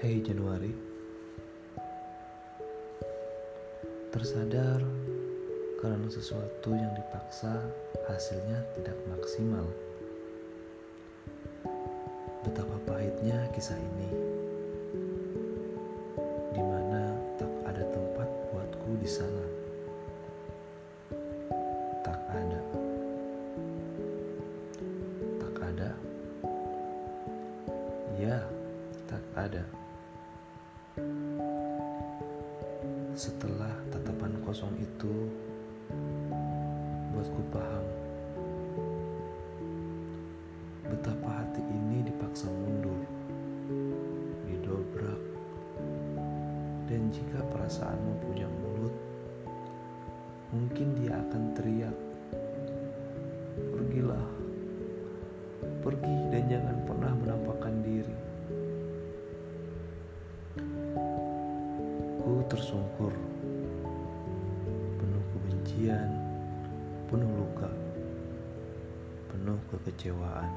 Hey Januari. Tersadar karena sesuatu yang dipaksa hasilnya tidak maksimal. Betapa pahitnya kisah ini Di mana tak ada tempat buatku di sana. Tak ada. Tak ada. Ya, tak ada. Setelah tatapan kosong itu, buatku paham betapa hati ini dipaksa mundur, didobrak, dan jika perasaanmu punya mulut, mungkin dia akan teriak, "Pergilah, tersungkur, penuh kebencian, penuh luka, penuh kekecewaan.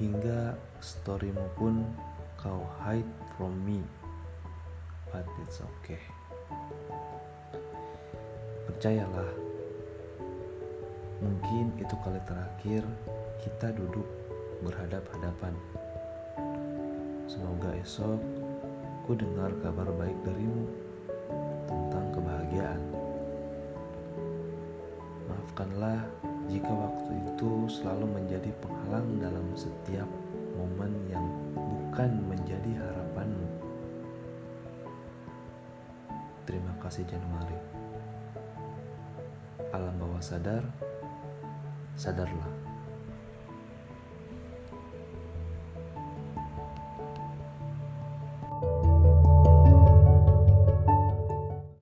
Hingga storymu pun kau hide from me, but it's okay. Percayalah, mungkin itu kali terakhir kita duduk berhadap-hadapan. Semoga esok ku dengar kabar baik darimu tentang kebahagiaan. Maafkanlah jika waktu itu selalu menjadi penghalang dalam setiap momen yang bukan menjadi harapanmu. Terima kasih Januari. Alam bawah sadar, sadarlah.